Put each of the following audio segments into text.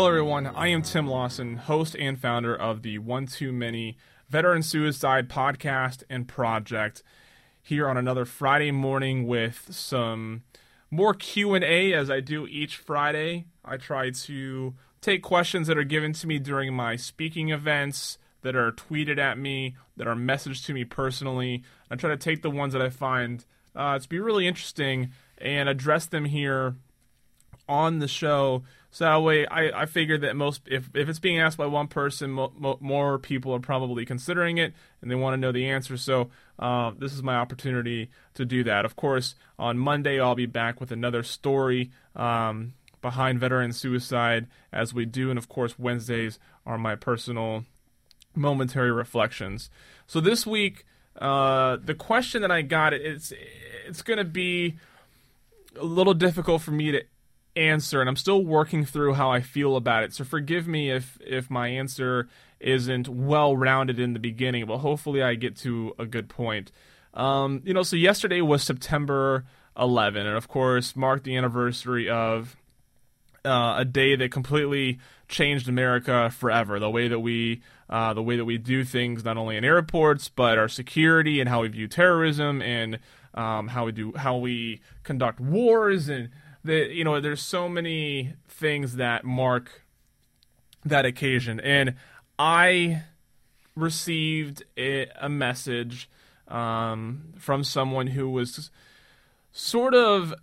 Hello, everyone. I am Tim Lawson, host and founder of the One Too Many Veteran Suicide podcast and project. Here on another Friday morning with some more Q and A, as I do each Friday. I try to take questions that are given to me during my speaking events, that are tweeted at me, that are messaged to me personally. I try to take the ones that I find uh, to be really interesting and address them here on the show. So that way, I, I figure that most if, if it's being asked by one person, mo- mo- more people are probably considering it and they want to know the answer. So uh, this is my opportunity to do that. Of course, on Monday I'll be back with another story um, behind veteran suicide, as we do, and of course Wednesdays are my personal momentary reflections. So this week, uh, the question that I got it's it's going to be a little difficult for me to answer and I'm still working through how I feel about it. So forgive me if if my answer isn't well rounded in the beginning, but hopefully I get to a good point. Um, you know, so yesterday was September 11 and of course marked the anniversary of uh, a day that completely changed America forever. The way that we uh, the way that we do things, not only in airports, but our security and how we view terrorism and um, how we do how we conduct wars and the you know there's so many things that mark that occasion. And i received a, a message um, from someone who was sort of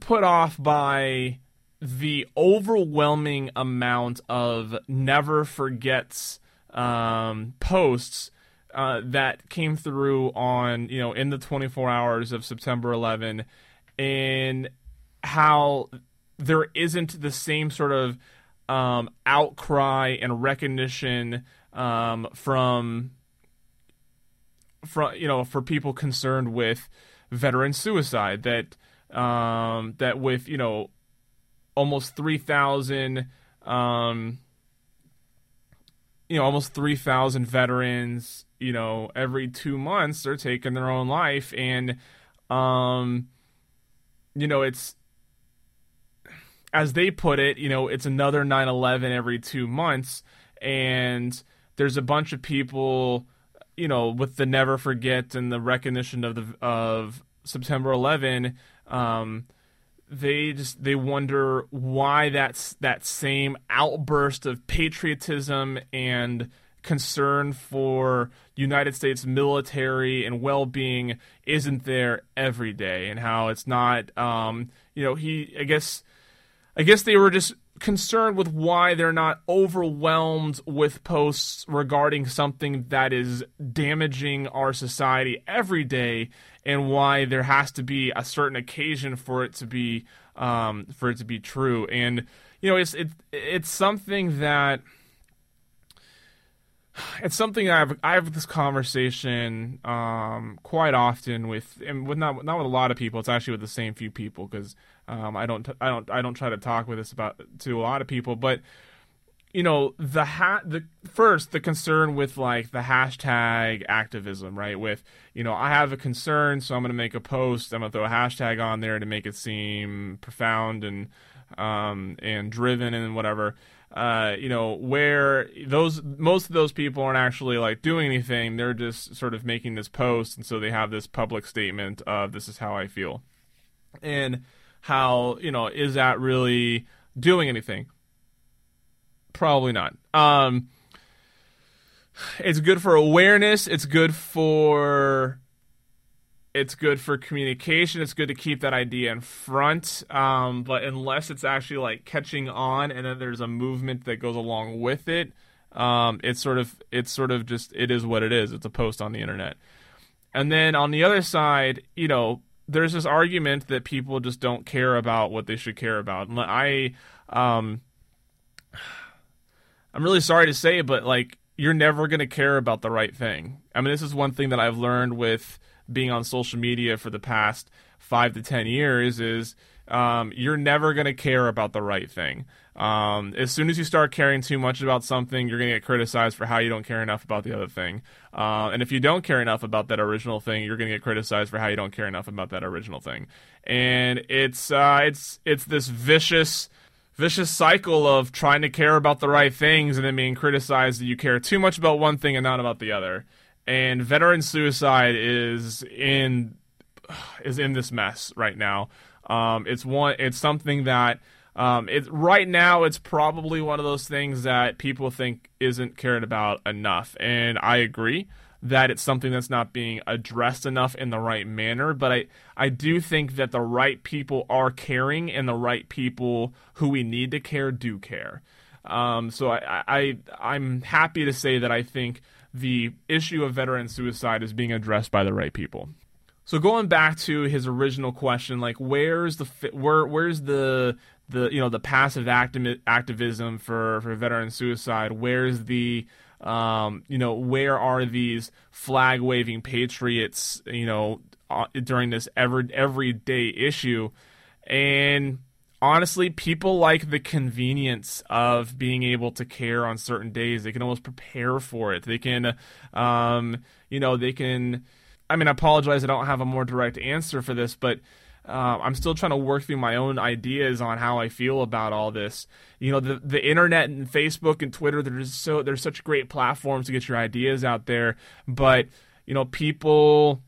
put off by the overwhelming amount of never forgets um, posts uh, that came through on you know in the 24 hours of September 11 and how there isn't the same sort of um, outcry and recognition um, from from you know for people concerned with veteran suicide that um, that with you know almost three thousand um, you know almost three thousand veterans you know every two months they're taking their own life and um you know it's as they put it, you know, it's another 9/11 every 2 months and there's a bunch of people, you know, with the never forget and the recognition of the of September 11 um, they just they wonder why that's that same outburst of patriotism and concern for United States military and well-being isn't there every day and how it's not um, you know he I guess I guess they were just concerned with why they're not overwhelmed with posts regarding something that is damaging our society every day and why there has to be a certain occasion for it to be um, for it to be true and you know it's it, it's something that it's something I've I have this conversation um, quite often with and with not not with a lot of people. It's actually with the same few people because um, I don't I don't I don't try to talk with this about to a lot of people. But you know the hat the first the concern with like the hashtag activism right with you know I have a concern so I'm going to make a post I'm going to throw a hashtag on there to make it seem profound and um, and driven and whatever uh, you know, where those most of those people aren't actually like doing anything. They're just sort of making this post, and so they have this public statement of "this is how I feel," and how you know is that really doing anything? Probably not. Um, it's good for awareness. It's good for it's good for communication. It's good to keep that idea in front. Um, but unless it's actually like catching on, and then there's a movement that goes along with it, um, it's sort of it's sort of just it is what it is. It's a post on the internet. And then on the other side, you know, there's this argument that people just don't care about what they should care about. And I, um, I'm really sorry to say, but like you're never going to care about the right thing. I mean, this is one thing that I've learned with being on social media for the past five to ten years is um, you're never going to care about the right thing. Um, as soon as you start caring too much about something, you're going to get criticized for how you don't care enough about the other thing. Uh, and if you don't care enough about that original thing, you're going to get criticized for how you don't care enough about that original thing. And it's uh, it's it's this vicious vicious cycle of trying to care about the right things and then being criticized that you care too much about one thing and not about the other. And veteran suicide is in is in this mess right now. Um, it's one. It's something that um, it right now. It's probably one of those things that people think isn't cared about enough, and I agree that it's something that's not being addressed enough in the right manner. But I, I do think that the right people are caring, and the right people who we need to care do care. Um, so I, I, I'm happy to say that I think the issue of veteran suicide is being addressed by the right people. So going back to his original question, like where's the where where's the the you know the passive activi- activism for for veteran suicide? Where's the um, you know where are these flag waving patriots? You know uh, during this every everyday issue, and honestly, people like the convenience of being able to care on certain days. They can almost prepare for it. They can, um, you know, they can I mean, I apologize. I don't have a more direct answer for this, but uh, I'm still trying to work through my own ideas on how I feel about all this. You know, the the internet and Facebook and Twitter, there's so there's such great platforms to get your ideas out there, but you know, people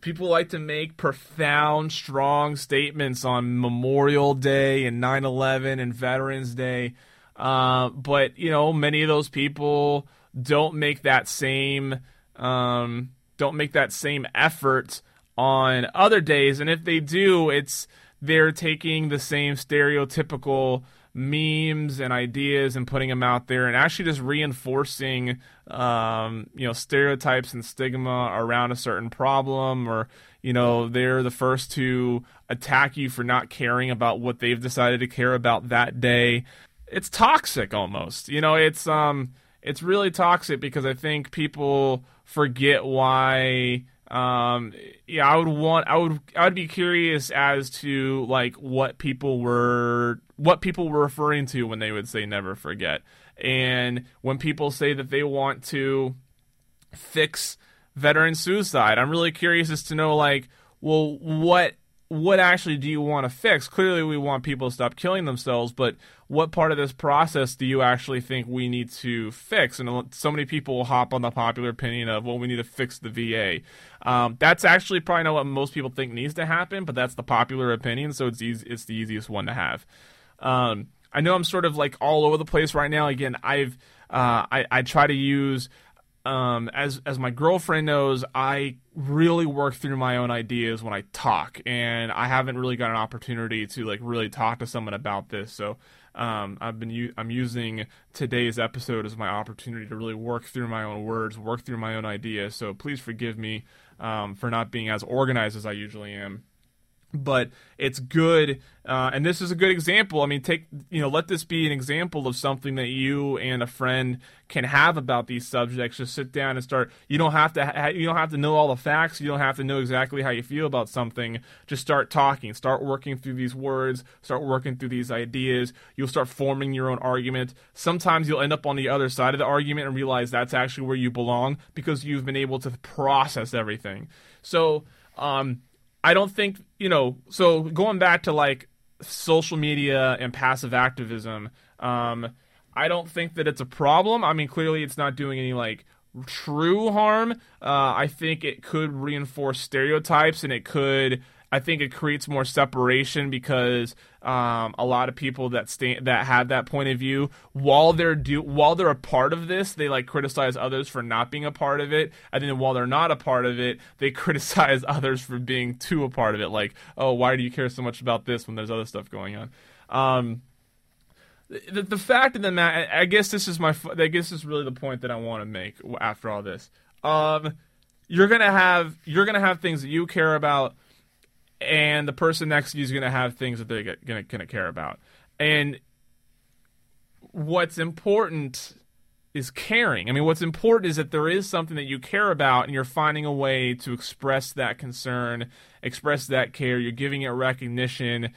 people like to make profound, strong statements on Memorial Day and 9/11 and Veterans Day, uh, but you know, many of those people don't make that same um, don't make that same effort on other days. And if they do, it's they're taking the same stereotypical memes and ideas and putting them out there and actually just reinforcing um, you know stereotypes and stigma around a certain problem or you know they're the first to attack you for not caring about what they've decided to care about that day it's toxic almost you know it's um it's really toxic because i think people forget why um yeah i would want i would i would be curious as to like what people were what people were referring to when they would say never forget and when people say that they want to fix veteran suicide i'm really curious as to know like well what what actually do you want to fix? Clearly, we want people to stop killing themselves, but what part of this process do you actually think we need to fix? And so many people will hop on the popular opinion of, well, we need to fix the VA. Um, that's actually probably not what most people think needs to happen, but that's the popular opinion, so it's easy, it's the easiest one to have. Um, I know I'm sort of like all over the place right now. Again, I've uh, I, I try to use um, as as my girlfriend knows, I really work through my own ideas when I talk, and I haven't really got an opportunity to like really talk to someone about this. So um, I've been u- I'm using today's episode as my opportunity to really work through my own words, work through my own ideas. So please forgive me um, for not being as organized as I usually am but it's good uh, and this is a good example. I mean take you know let this be an example of something that you and a friend can have about these subjects. Just sit down and start you don't have to ha- you don't have to know all the facts. You don't have to know exactly how you feel about something. Just start talking. Start working through these words. Start working through these ideas. You'll start forming your own argument. Sometimes you'll end up on the other side of the argument and realize that's actually where you belong because you've been able to process everything. So um, I don't think you know. So going back to like social media and passive activism, um, I don't think that it's a problem. I mean, clearly it's not doing any like true harm. Uh, I think it could reinforce stereotypes and it could I think it creates more separation because um, a lot of people that that have that point of view, while they're do while they're a part of this, they like criticize others for not being a part of it, and then while they're not a part of it, they criticize others for being too a part of it. Like, oh, why do you care so much about this when there's other stuff going on? Um, the, the fact of the matter, I guess this is my, I guess this is really the point that I want to make after all this. Um, you're gonna have you're gonna have things that you care about and the person next to you is going to have things that they're going to care about. And what's important is caring. I mean, what's important is that there is something that you care about, and you're finding a way to express that concern, express that care. You're giving it recognition,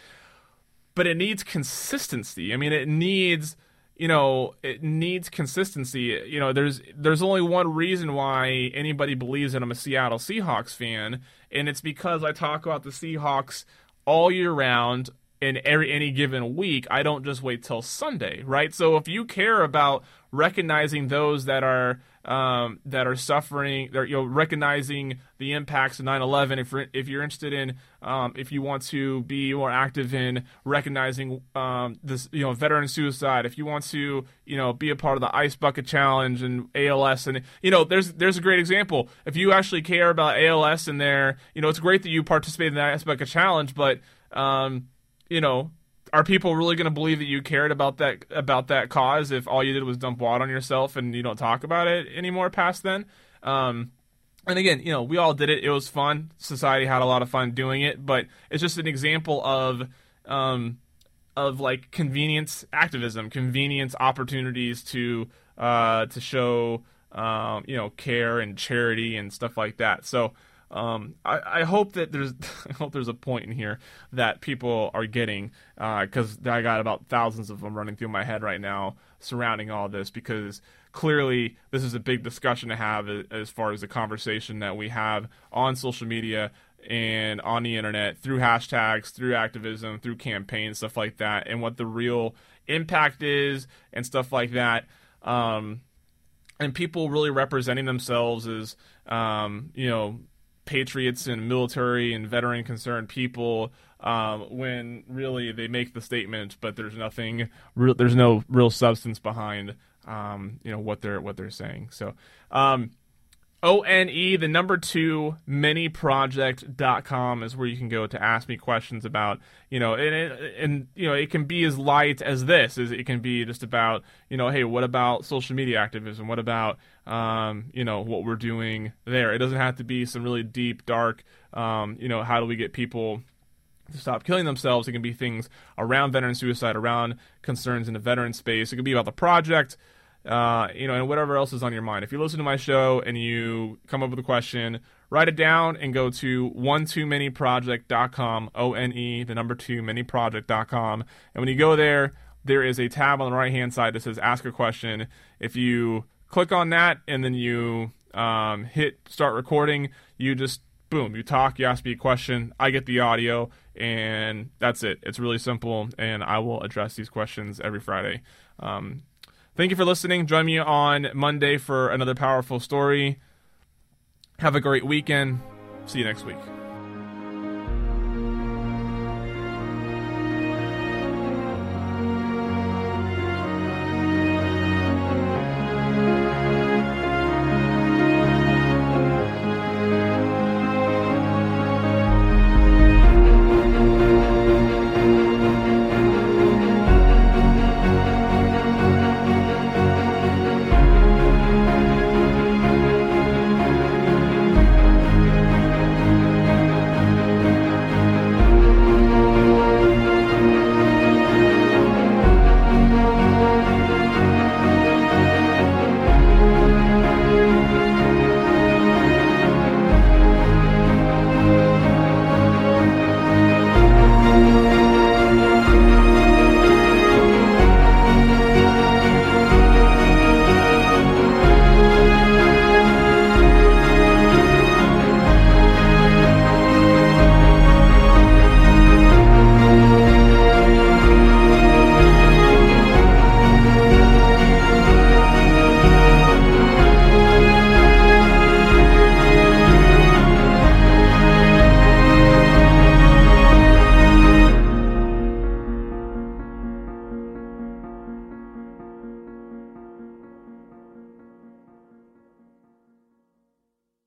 but it needs consistency. I mean, it needs you know it needs consistency you know there's there's only one reason why anybody believes that I'm a Seattle Seahawks fan and it's because I talk about the Seahawks all year round in every any given week. I don't just wait till Sunday, right? So if you care about recognizing those that are um, that are suffering, that you know, recognizing the impacts of 9/11. If you're, if you're interested in, um, if you want to be more active in recognizing um, this, you know, veteran suicide. If you want to, you know, be a part of the Ice Bucket Challenge and ALS, and you know, there's there's a great example. If you actually care about ALS and there, you know, it's great that you participate in the Ice Bucket Challenge, but um, you know, are people really going to believe that you cared about that about that cause if all you did was dump water on yourself and you don't talk about it anymore past then? Um, and again, you know, we all did it. It was fun. Society had a lot of fun doing it, but it's just an example of um, of like convenience activism, convenience opportunities to uh, to show um, you know care and charity and stuff like that. So um, I, I, hope that there's I hope there's a point in here that people are getting because uh, I got about thousands of them running through my head right now surrounding all this because clearly this is a big discussion to have as far as the conversation that we have on social media and on the internet through hashtags, through activism, through campaigns, stuff like that, and what the real impact is and stuff like that. Um, and people really representing themselves as, um, you know, patriots and military and veteran concerned people um, when really they make the statement, but there's nothing, there's no real substance behind, um, you know, what they're what they're saying. So, um, O N E, the number two manyproject.com is where you can go to ask me questions about, you know, and, and, you know, it can be as light as this, is it can be just about, you know, hey, what about social media activism? What about, um, you know, what we're doing there? It doesn't have to be some really deep, dark, um, you know, how do we get people to stop killing themselves? It can be things around veteran suicide, around concerns in the veteran space. It can be about the project uh, you know, and whatever else is on your mind. If you listen to my show and you come up with a question, write it down and go to one too many project.com, O N E, the number two many project.com. And when you go there, there is a tab on the right hand side that says ask a question. If you click on that and then you um, hit start recording, you just boom, you talk, you ask me a question, I get the audio, and that's it. It's really simple, and I will address these questions every Friday. Um, Thank you for listening. Join me on Monday for another powerful story. Have a great weekend. See you next week.